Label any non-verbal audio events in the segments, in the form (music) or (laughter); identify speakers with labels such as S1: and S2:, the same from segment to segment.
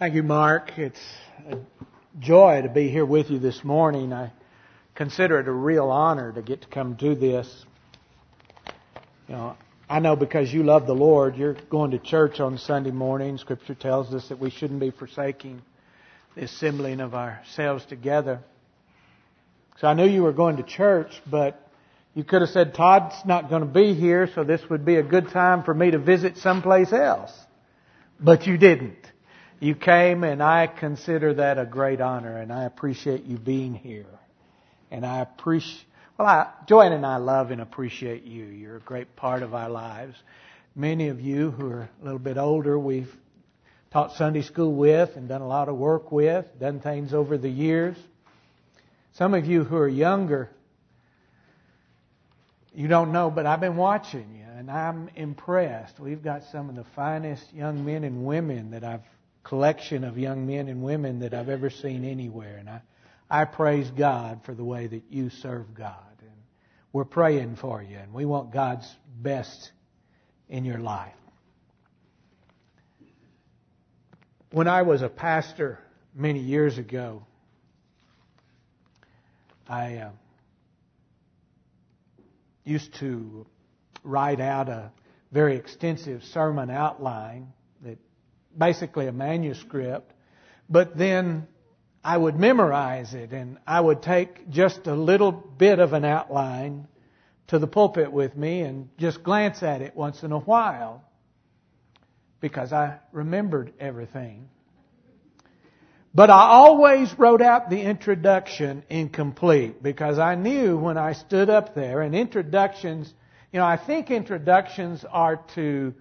S1: Thank you, Mark. It's a joy to be here with you this morning. I consider it a real honor to get to come do this. You know, I know because you love the Lord, you're going to church on Sunday morning. Scripture tells us that we shouldn't be forsaking the assembling of ourselves together. So I knew you were going to church, but you could have said, Todd's not going to be here, so this would be a good time for me to visit someplace else. But you didn't. You came and I consider that a great honor and I appreciate you being here. And I appreciate, well, I, Joanne and I love and appreciate you. You're a great part of our lives. Many of you who are a little bit older, we've taught Sunday school with and done a lot of work with, done things over the years. Some of you who are younger, you don't know, but I've been watching you and I'm impressed. We've got some of the finest young men and women that I've collection of young men and women that I've ever seen anywhere. And I, I praise God for the way that you serve God. And we're praying for you, and we want God's best in your life. When I was a pastor many years ago, I uh, used to write out a very extensive sermon outline basically a manuscript, but then I would memorize it and I would take just a little bit of an outline to the pulpit with me and just glance at it once in a while because I remembered everything. But I always wrote out the introduction incomplete because I knew when I stood up there and introductions, you know, I think introductions are to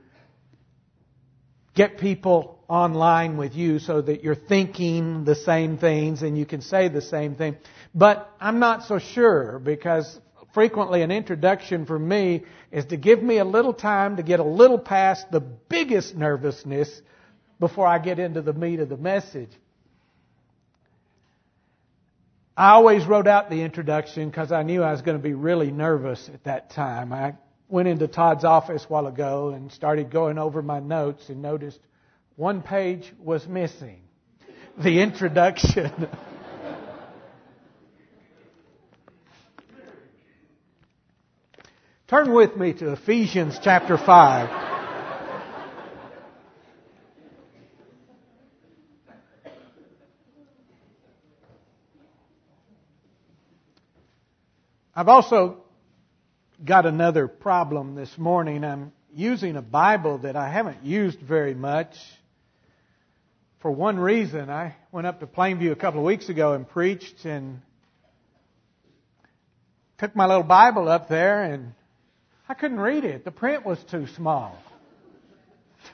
S1: get people online with you so that you're thinking the same things and you can say the same thing. But I'm not so sure because frequently an introduction for me is to give me a little time to get a little past the biggest nervousness before I get into the meat of the message. I always wrote out the introduction because I knew I was going to be really nervous at that time. I went into Todd's office a while ago and started going over my notes and noticed one page was missing. (laughs) The introduction. (laughs) Turn with me to Ephesians chapter 5. I've also got another problem this morning. I'm using a Bible that I haven't used very much. For one reason, I went up to Plainview a couple of weeks ago and preached and took my little Bible up there and I couldn't read it. The print was too small.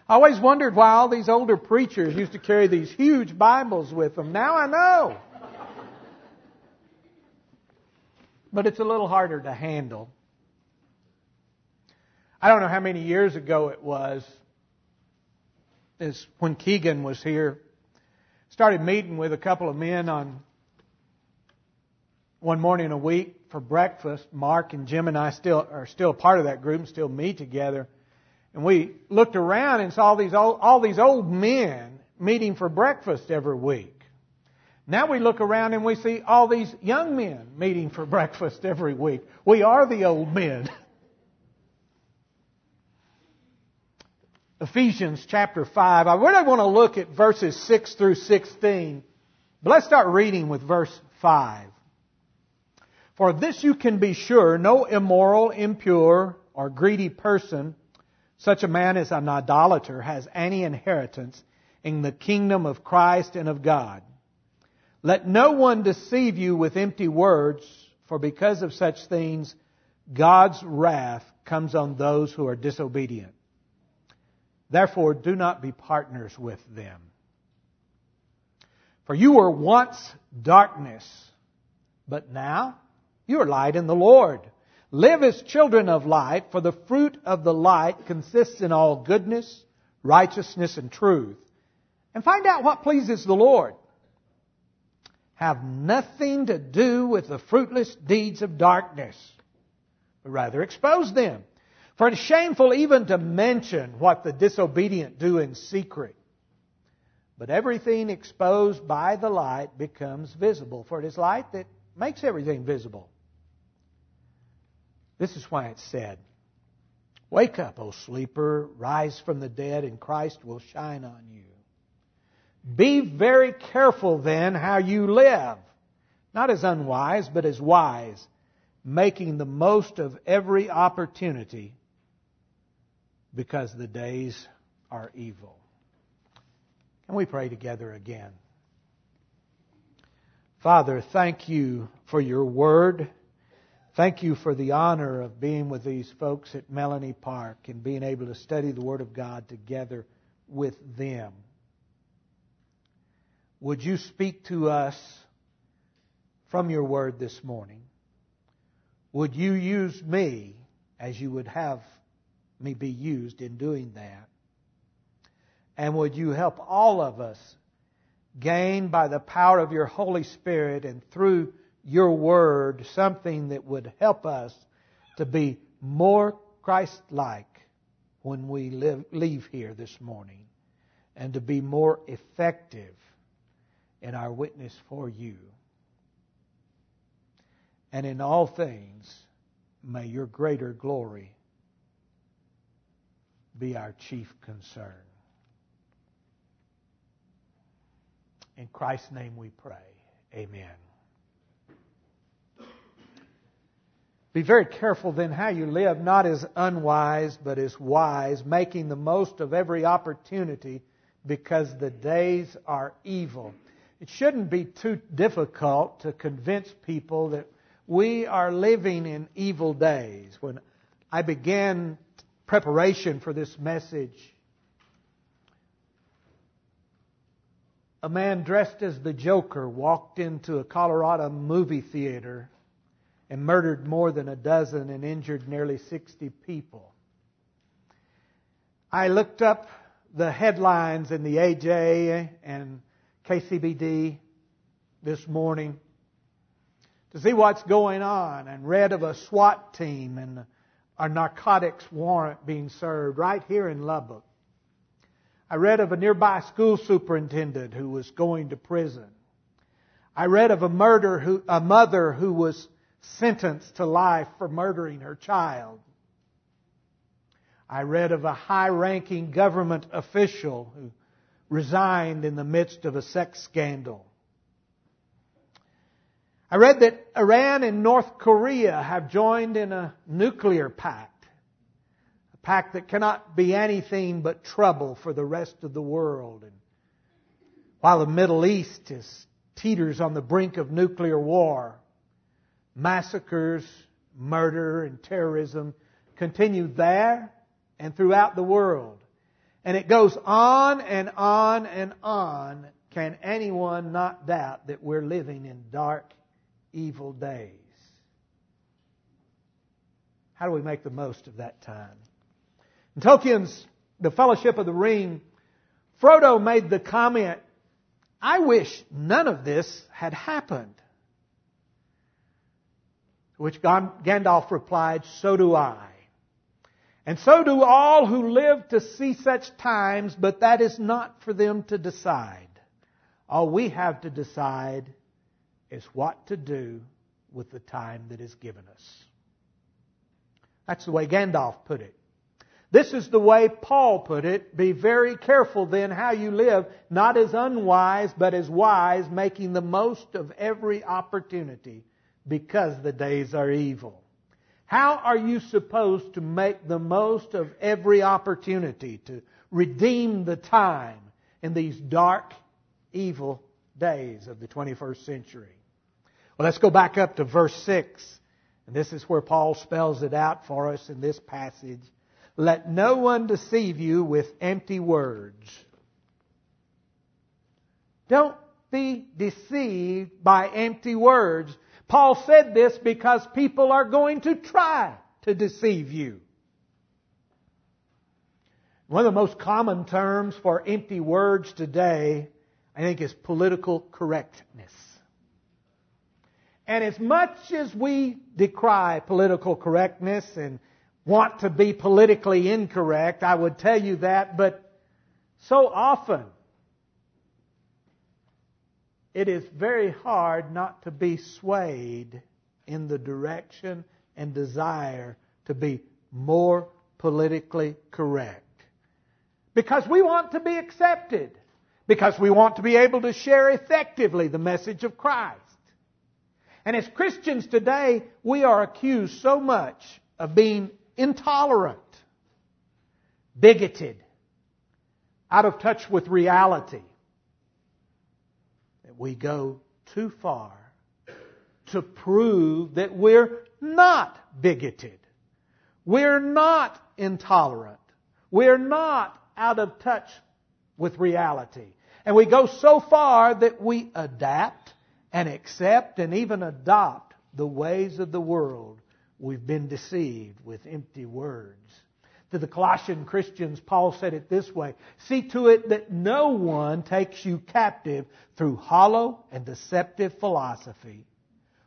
S1: I always wondered why all these older preachers used to carry these huge Bibles with them. Now I know. But it's a little harder to handle. I don't know how many years ago it was, is when Keegan was here. Started meeting with a couple of men on one morning a week for breakfast. Mark and Jim and I still are still part of that group and still meet together. And we looked around and saw these old, all these old men meeting for breakfast every week. Now we look around and we see all these young men meeting for (laughs) breakfast every week. We are the old men. (laughs) Ephesians chapter 5. I really want to look at verses 6 through 16. But let's start reading with verse 5. For this you can be sure, no immoral, impure, or greedy person, such a man as an idolater, has any inheritance in the kingdom of Christ and of God. Let no one deceive you with empty words, for because of such things, God's wrath comes on those who are disobedient. Therefore, do not be partners with them. For you were once darkness, but now you are light in the Lord. Live as children of light, for the fruit of the light consists in all goodness, righteousness, and truth. And find out what pleases the Lord. Have nothing to do with the fruitless deeds of darkness, but rather expose them. For it is shameful even to mention what the disobedient do in secret. But everything exposed by the light becomes visible, for it is light that makes everything visible. This is why it's said, Wake up, O sleeper, rise from the dead, and Christ will shine on you. Be very careful then how you live, not as unwise, but as wise, making the most of every opportunity because the days are evil. Can we pray together again? Father, thank you for your word. Thank you for the honor of being with these folks at Melonie Park and being able to study the Word of God together with them. Would you speak to us from your Word this morning? Would you use me as you would have me be used in doing that? And would you help all of us gain by the power of your Holy Spirit and through your word something that would help us to be more Christ like when we live, leave here this morning and to be more effective in our witness for you. And in all things, may your greater glory be our chief concern. In Christ's name we pray. Amen. Be very careful then how you live, not as unwise, but as wise, making the most of every opportunity because the days are evil. It shouldn't be too difficult to convince people that we are living in evil days. When I began preparation for this message, a man dressed as the Joker walked into a Colorado movie theater and murdered more than a dozen and injured nearly 60 people. I looked up the headlines in the AJ and KCBD this morning to see what's going on and read of a SWAT team and a narcotics warrant being served right here in Lubbock. I read of a nearby school superintendent who was going to prison. I read of a murder who, a mother who was sentenced to life for murdering her child. I read of a high ranking government official who resigned in the midst of a sex scandal. I read that Iran and North Korea have joined in a nuclear pact, a pact that cannot be anything but trouble for the rest of the world. And while the Middle East is teeters on the brink of nuclear war, massacres, murder, and terrorism continue there and throughout the world. And it goes on and on and on. Can anyone not doubt that we're living in dark, evil days? How do we make the most of that time? In Tolkien's The Fellowship of the Ring, Frodo made the comment, I wish none of this had happened. To which Gandalf replied, So do I. And so do all who live to see such times, but that is not for them to decide. All we have to decide is what to do with the time that is given us. That's the way Gandalf put it. This is the way Paul put it. Be very careful then how you live, not as unwise, but as wise, making the most of every opportunity because the days are evil. How are you supposed to make the most of every opportunity to redeem the time in these dark, evil days of the 21st century? Well, let's go back up to verse 6. And this is where Paul spells it out for us in this passage. Let no one deceive you with empty words. Don't be deceived by empty words. Paul said this because people are going to try to deceive you. One of the most common terms for empty words today, I think, is political correctness. And as much as we decry political correctness and want to be politically incorrect, I would tell you that, but so often it is very hard not to be swayed in the direction and desire to be more politically correct. Because we want to be accepted. Because we want to be able to share effectively the message of Christ. And as Christians today, we are accused so much of being intolerant, bigoted, out of touch with reality, that we go too far to prove that we're not bigoted. We're not intolerant. We're not out of touch with reality. And we go so far that we adapt and accept and even adopt the ways of the world. We've been deceived with empty words. To the Colossian Christians, Paul said it this way See to it that no one takes you captive through hollow and deceptive philosophy,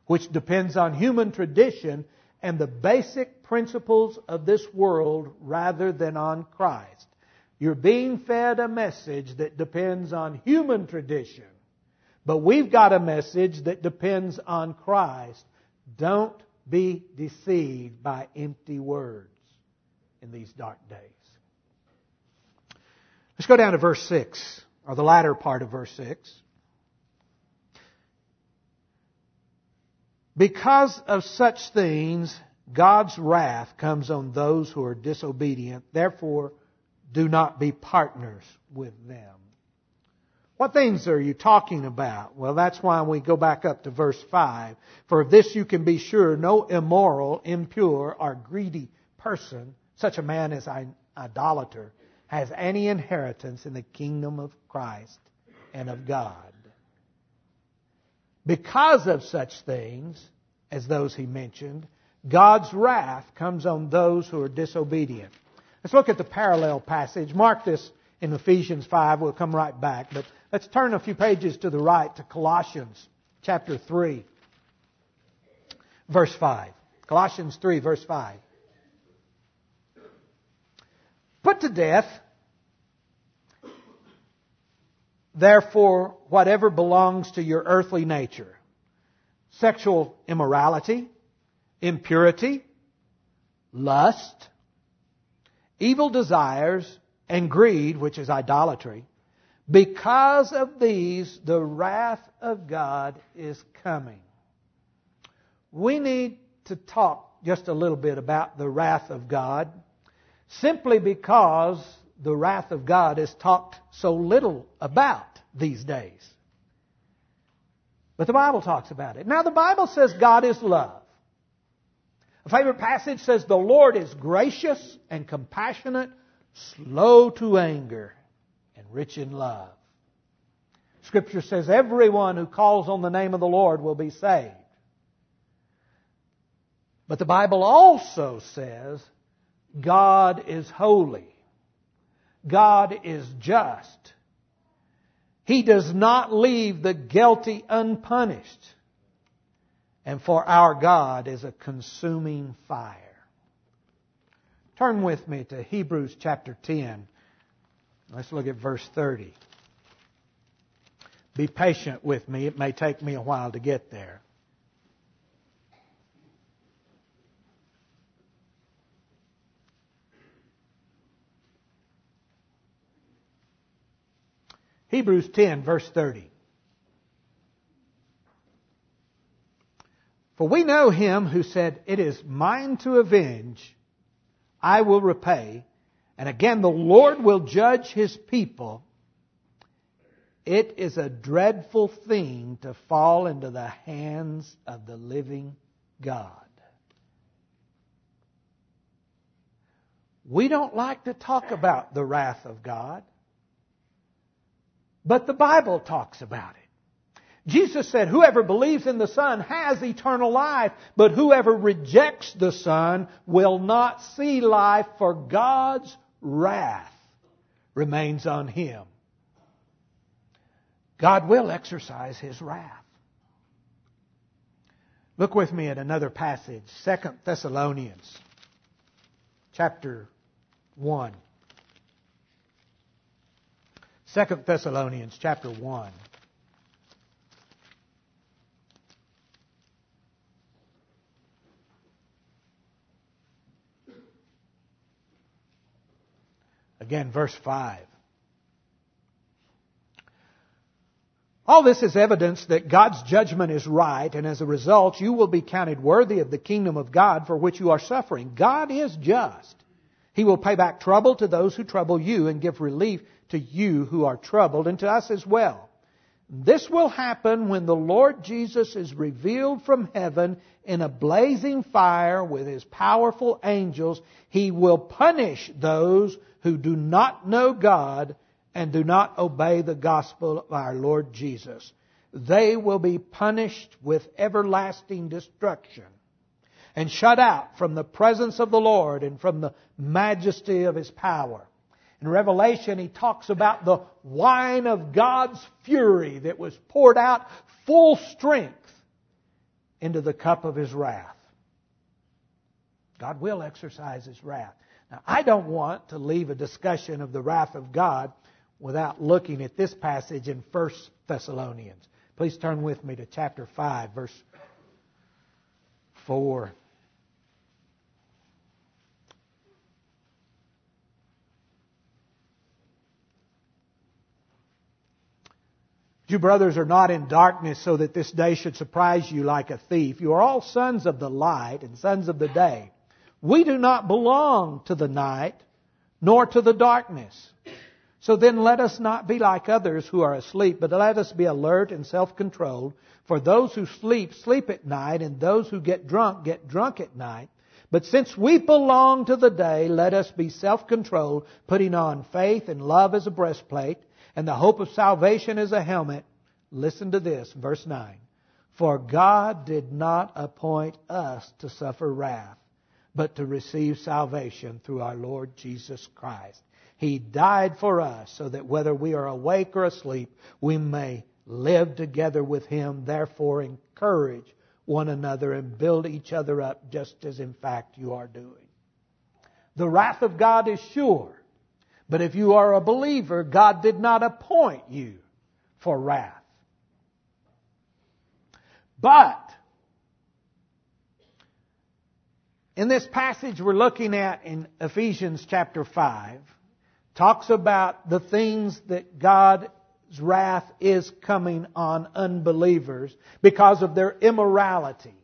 S1: which depends on human tradition and the basic principles of this world rather than on Christ. You're being fed a message that depends on human tradition, but we've got a message that depends on Christ. Don't be deceived by empty words in these dark days. Let's go down to verse 6, or the latter part of verse 6. Because of such things, God's wrath comes on those who are disobedient. Therefore, do not be partners with them. What things are you talking about? Well, that's why we go back up to verse 5. For of this you can be sure no immoral, impure, or greedy person, such a man as an idolater, has any inheritance in the kingdom of Christ and of God. Because of such things as those he mentioned, God's wrath comes on those who are disobedient. Let's look at the parallel passage. Mark this in Ephesians 5. We'll come right back. But let's turn a few pages to the right to Colossians chapter 3, verse 5. Colossians 3, verse 5. Put to death, therefore, whatever belongs to your earthly nature sexual immorality, impurity, lust, evil desires, and greed, which is idolatry. Because of these, the wrath of God is coming. We need to talk just a little bit about the wrath of God, simply because the wrath of God is talked so little about these days. But the Bible talks about it. Now, the Bible says God is love. Favorite passage says, The Lord is gracious and compassionate, slow to anger, and rich in love. Scripture says, Everyone who calls on the name of the Lord will be saved. But the Bible also says, God is holy. God is just. He does not leave the guilty unpunished and for our God is a consuming fire. Turn with me to Hebrews chapter 10. Let's look at verse 30. Be patient with me. It may take me a while to get there. Hebrews 10, verse 30. For we know him who said, It is mine to avenge, I will repay. And again, the Lord will judge his people. It is a dreadful thing to fall into the hands of the living God. We don't like to talk about the wrath of God, but the Bible talks about it. Jesus said, Whoever believes in the Son has eternal life, but whoever rejects the Son will not see life, for God's wrath remains on him. God will exercise his wrath. Look with me at another passage, 2 Thessalonians chapter 1. 2 Thessalonians chapter 1. Again, verse 5. All this is evidence that God's judgment is right, and as a result, you will be counted worthy of the kingdom of God for which you are suffering. God is just. He will pay back trouble to those who trouble you and give relief to you who are troubled and to us as well. This will happen when the Lord Jesus is revealed from heaven in a blazing fire with his powerful angels. He will punish those who do not know God and do not obey the gospel of our Lord Jesus. They will be punished with everlasting destruction and shut out from the presence of the Lord and from the majesty of His power. In Revelation, he talks about the wine of God's fury that was poured out full strength into the cup of His wrath. God will exercise His wrath. Now, I don't want to leave a discussion of the wrath of God without looking at this passage in 1 Thessalonians. Please turn with me to chapter 5, verse 4. You brothers are not in darkness so that this day should surprise you like a thief. You are all sons of the light and sons of the day. We do not belong to the night nor to the darkness. So then let us not be like others who are asleep, but let us be alert and self-controlled. For those who sleep, sleep at night, and those who get drunk, get drunk at night. But since we belong to the day, let us be self-controlled, putting on faith and love as a breastplate, and the hope of salvation is a helmet. Listen to this, verse 9. For God did not appoint us to suffer wrath, but to receive salvation through our Lord Jesus Christ he died for us so that whether we are awake or asleep, we may live together with Him. Therefore, encourage one another and build each other up just as in fact you are doing. The wrath of God is sure. But if you are a believer, God did not appoint you for wrath. But, in this passage we're looking at in Ephesians chapter 5, talks about the things that God's wrath is coming on unbelievers because of their immorality,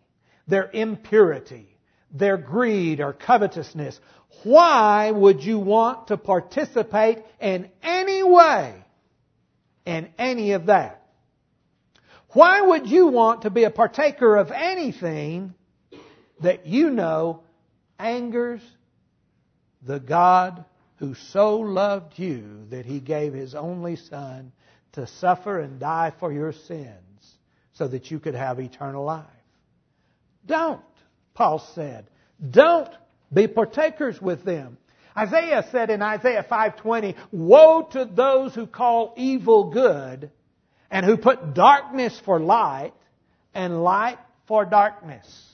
S1: their impurity, their greed or covetousness. Why would you want to participate in any way in any of that? Why would you want to be a partaker of anything that you know angers the God who so loved you that he gave his only Son to suffer and die for your sins so that you could have eternal life. Don't, Paul said. Don't be partakers with them. Isaiah said in Isaiah 5:20, "Woe to those who call evil good and who put darkness for light and light for darkness."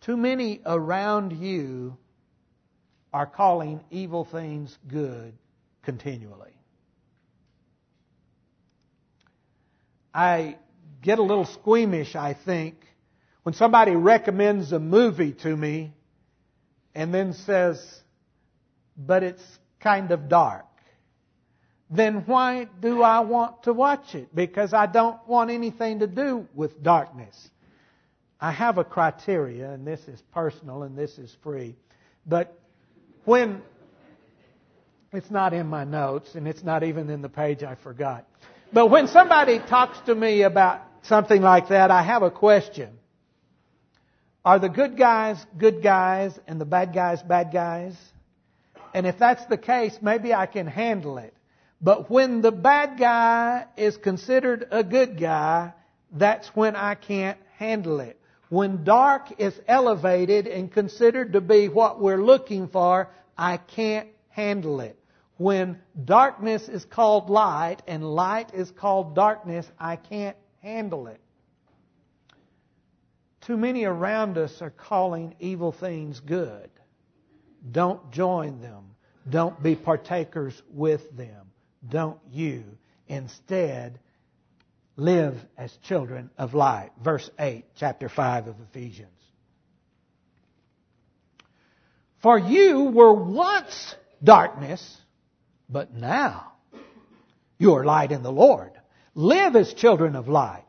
S1: Too many around you are calling evil things good continually. I get a little squeamish, I think, when somebody recommends a movie to me and then says, but it's kind of dark. Then why do I want to watch it? Because I don't want anything to do with darkness. I have a criteria, and this is personal and this is free. But when it's not in my notes and it's not even in the page I forgot. But when somebody talks to me about something like that, I have a question. Are the good guys good guys and the bad guys bad guys? And if that's the case, maybe I can handle it. But when the bad guy is considered a good guy, that's when I can't handle it. When dark is elevated and considered to be what we're looking for, I can't handle it. When darkness is called light and light is called darkness, I can't handle it. Too many around us are calling evil things good. Don't join them. Don't be partakers with them. Don't you. Instead, live as children of light. Verse 8, chapter 5 of Ephesians. For you were once darkness, but now you are light in the Lord. Live as children of light.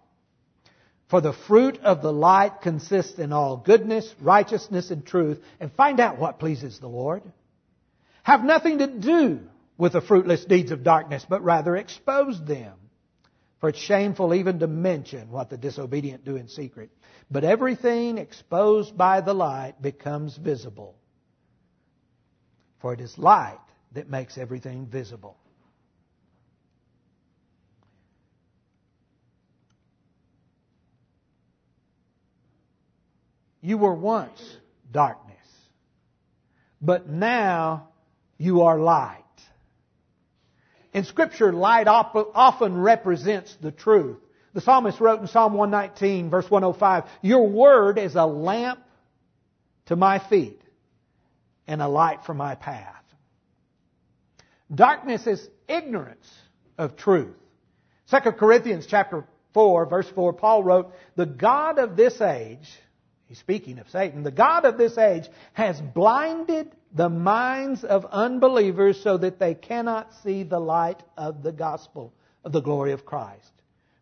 S1: For the fruit of the light consists in all goodness, righteousness, and truth, and find out what pleases the Lord. Have nothing to do with the fruitless deeds of darkness, but rather expose them. For it's shameful even to mention what the disobedient do in secret. But everything exposed by the light becomes visible. For it is light that makes everything visible. You were once darkness, but now you are light. In Scripture, light often represents the truth. The psalmist wrote in Psalm 119, verse 105, Your word is a lamp to my feet and a light for my path. Darkness is ignorance of truth. 2 Corinthians chapter 4, verse 4, Paul wrote, The God of this age, he's speaking of Satan, the God of this age has blinded the minds of unbelievers so that they cannot see the light of the gospel of the glory of Christ.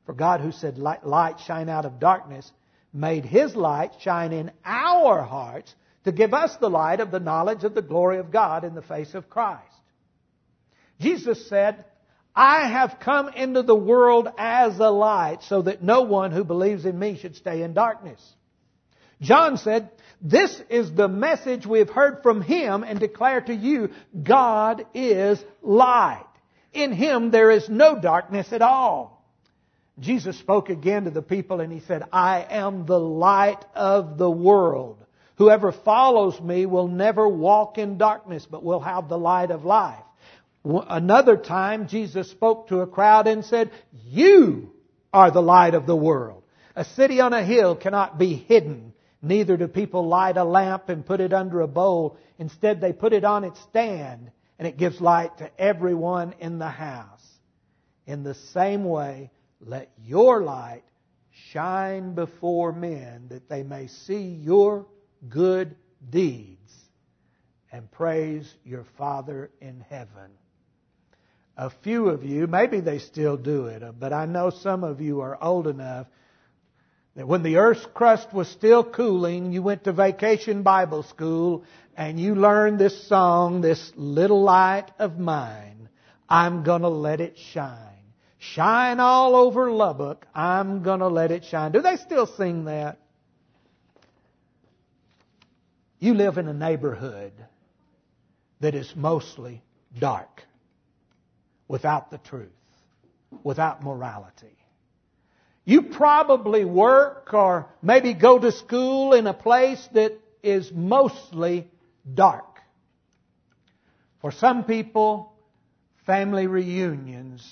S1: For God, who said, Light shine out of darkness, made his light shine in our hearts to give us the light of the knowledge of the glory of God in the face of Christ. Jesus said, I have come into the world as a light so that no one who believes in me should stay in darkness. John said, this is the message we have heard from him and declare to you, God is light. In him there is no darkness at all. Jesus spoke again to the people and he said, I am the light of the world. Whoever follows me will never walk in darkness, but will have the light of life. Another time, Jesus spoke to a crowd and said, You are the light of the world. A city on a hill cannot be hidden. Neither do people light a lamp and put it under a bowl. Instead, they put it on its stand, and it gives light to everyone in the house. In the same way, let your light shine before men that they may see your good deeds and praise your Father in heaven. A few of you, maybe they still do it, but I know some of you are old enough that when the earth's crust was still cooling, you went to vacation Bible school and you learned this song, this little light of mine. I'm gonna let it shine. Shine all over Lubbock. I'm gonna let it shine. Do they still sing that? You live in a neighborhood that is mostly dark, without the truth, without morality. You probably work or maybe go to school in a place that is mostly dark. For some people, family reunions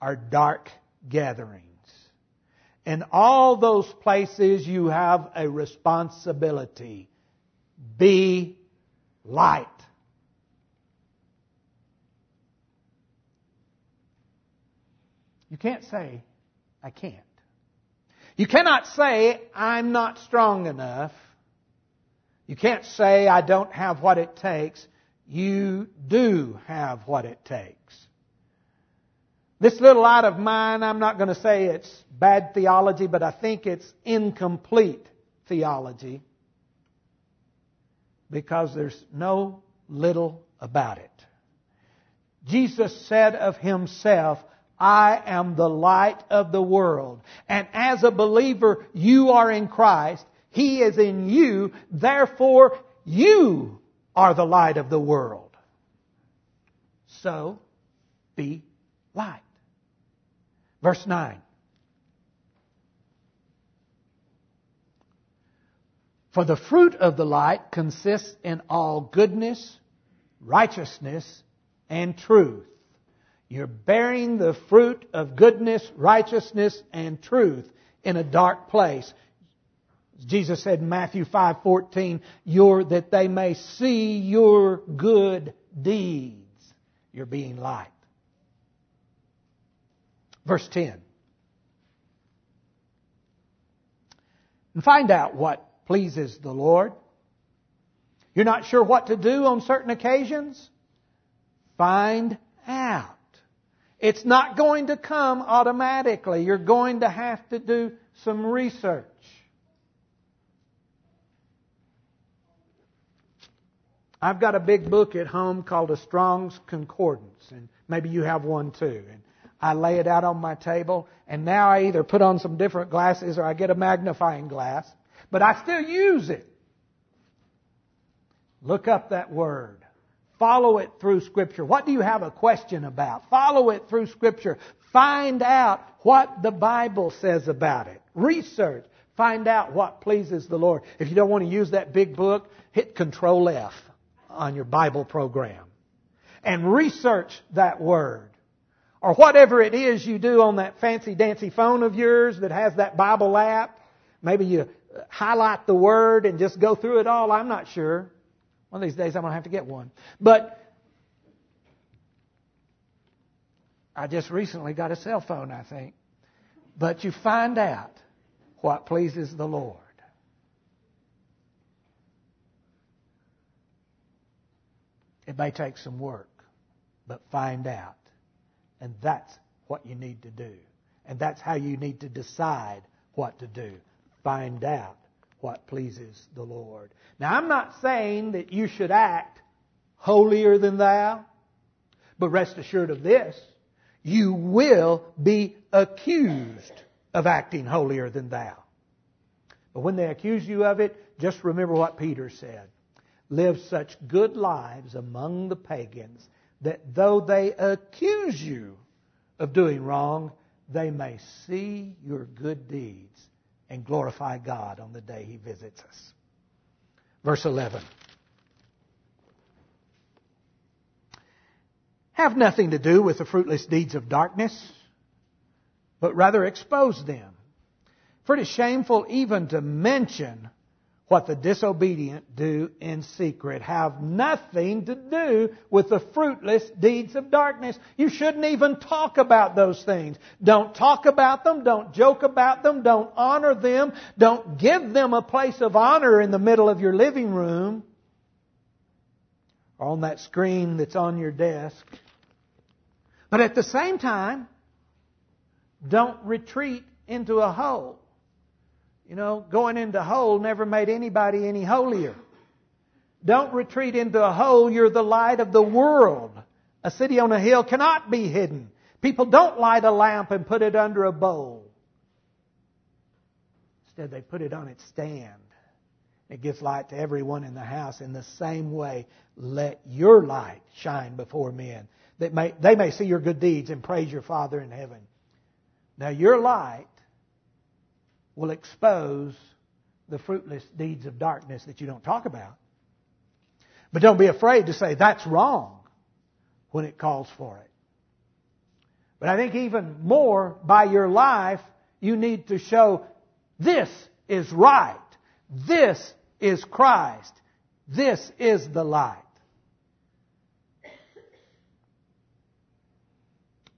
S1: are dark gatherings. In all those places, you have a responsibility. Be light. You can't say, I can't. You cannot say, I'm not strong enough. You can't say, I don't have what it takes. You do have what it takes. This little light of mine, I'm not going to say it's bad theology, but I think it's incomplete theology because there's no little about it. Jesus said of himself, I am the light of the world. And as a believer, you are in Christ. He is in you. Therefore, you are the light of the world. So, be light. Verse 9. For the fruit of the light consists in all goodness, righteousness, and truth. You're bearing the fruit of goodness, righteousness, and truth in a dark place. Jesus said in Matthew 5:14, "Your that they may see your good deeds." You're being light. Verse 10. And find out what pleases the Lord. You're not sure what to do on certain occasions? Find out. It's not going to come automatically. You're going to have to do some research. I've got a big book at home called A Strong's Concordance, and maybe you have one too. And I lay it out on my table, and now I either put on some different glasses or I get a magnifying glass, but I still use it. Look up that word. Follow it through Scripture. What do you have a question about? Follow it through Scripture. Find out what the Bible says about it. Research. Find out what pleases the Lord. If you don't want to use that big book, hit Control F on your Bible program. And research that word. Or whatever it is you do on that fancy dancy phone of yours that has that Bible app. Maybe you highlight the word and just go through it all. I'm not sure. One of these days I'm going to have to get one. But I just recently got a cell phone, I think. But you find out what pleases the Lord. It may take some work, but find out. And that's what you need to do. And that's how you need to decide what to do. Find out what pleases the Lord. Now, I'm not saying that you should act holier than thou, but rest assured of this you will be accused of acting holier than thou. But when they accuse you of it, just remember what Peter said. Live such good lives among the pagans that though they accuse you of doing wrong, they may see your good deeds and glorify God on the day He visits us. Verse 11. Have nothing to do with the fruitless deeds of darkness, but rather expose them. For it is shameful even to mention what the disobedient do in secret have nothing to do with the fruitless deeds of darkness. You shouldn't even talk about those things. Don't talk about them. Don't joke about them. Don't honor them. Don't give them a place of honor in the middle of your living room or on that screen that's on your desk. But at the same time, don't retreat into a hole. You know, going into a hole never made anybody any holier. Don't retreat into a hole. You're the light of the world. A city on a hill cannot be hidden. People don't light a lamp and put it under a bowl. Instead, they put it on its stand. It gives light to everyone in the house. In the same way, let your light shine before men, that may, they may see your good deeds and praise your Father in heaven. Now, your light will expose the fruitless deeds of darkness that you don't talk about. But don't be afraid to say that's wrong when it calls for it. But I think even more by your life, you need to show this is right. This is Christ. This is the light.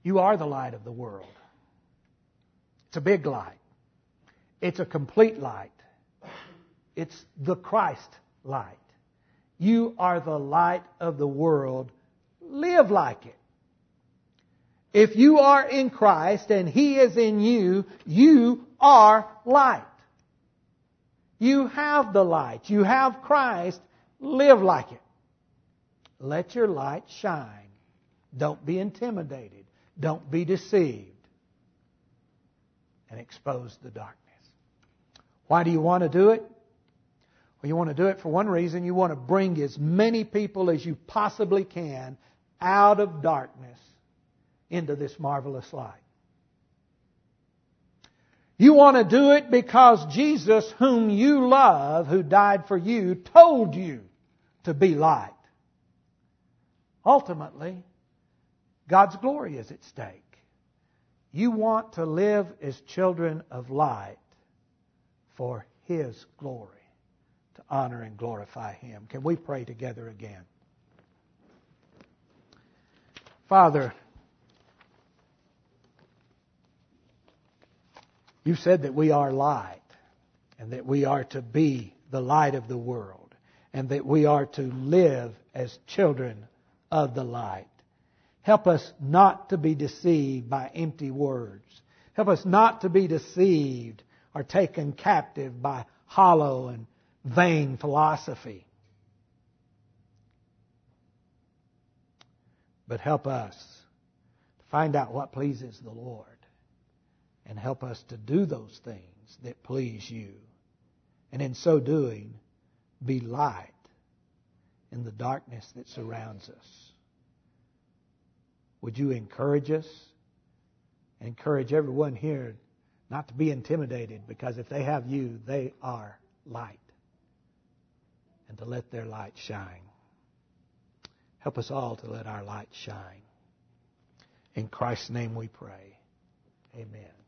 S1: You are the light of the world. It's a big light. It's a complete light. It's the Christ light. You are the light of the world. Live like it. If you are in Christ and He is in you, you are light. You have the light. You have Christ. Live like it. Let your light shine. Don't be intimidated. Don't be deceived. And expose the darkness. Why do you want to do it? Well, you want to do it for one reason. You want to bring as many people as you possibly can out of darkness into this marvelous light. You want to do it because Jesus, whom you love, who died for you, told you to be light. Ultimately, God's glory is at stake. You want to live as children of light for His glory, to honor and glorify Him. Can we pray together again? Father, you said that we are light and that we are to be the light of the world. and that we are to live as children of the light. Help us not to be deceived by empty words. Help us not to be deceived or taken captive by hollow and vain philosophy. But help us to find out what pleases the Lord and help us to do those things that please you. And in so doing, be light in the darkness that surrounds us. Would you encourage us? Encourage everyone here not to be intimidated because if they have you, they are light. And to let their light shine. Help us all to let our light shine. In Christ's name we pray. Amen.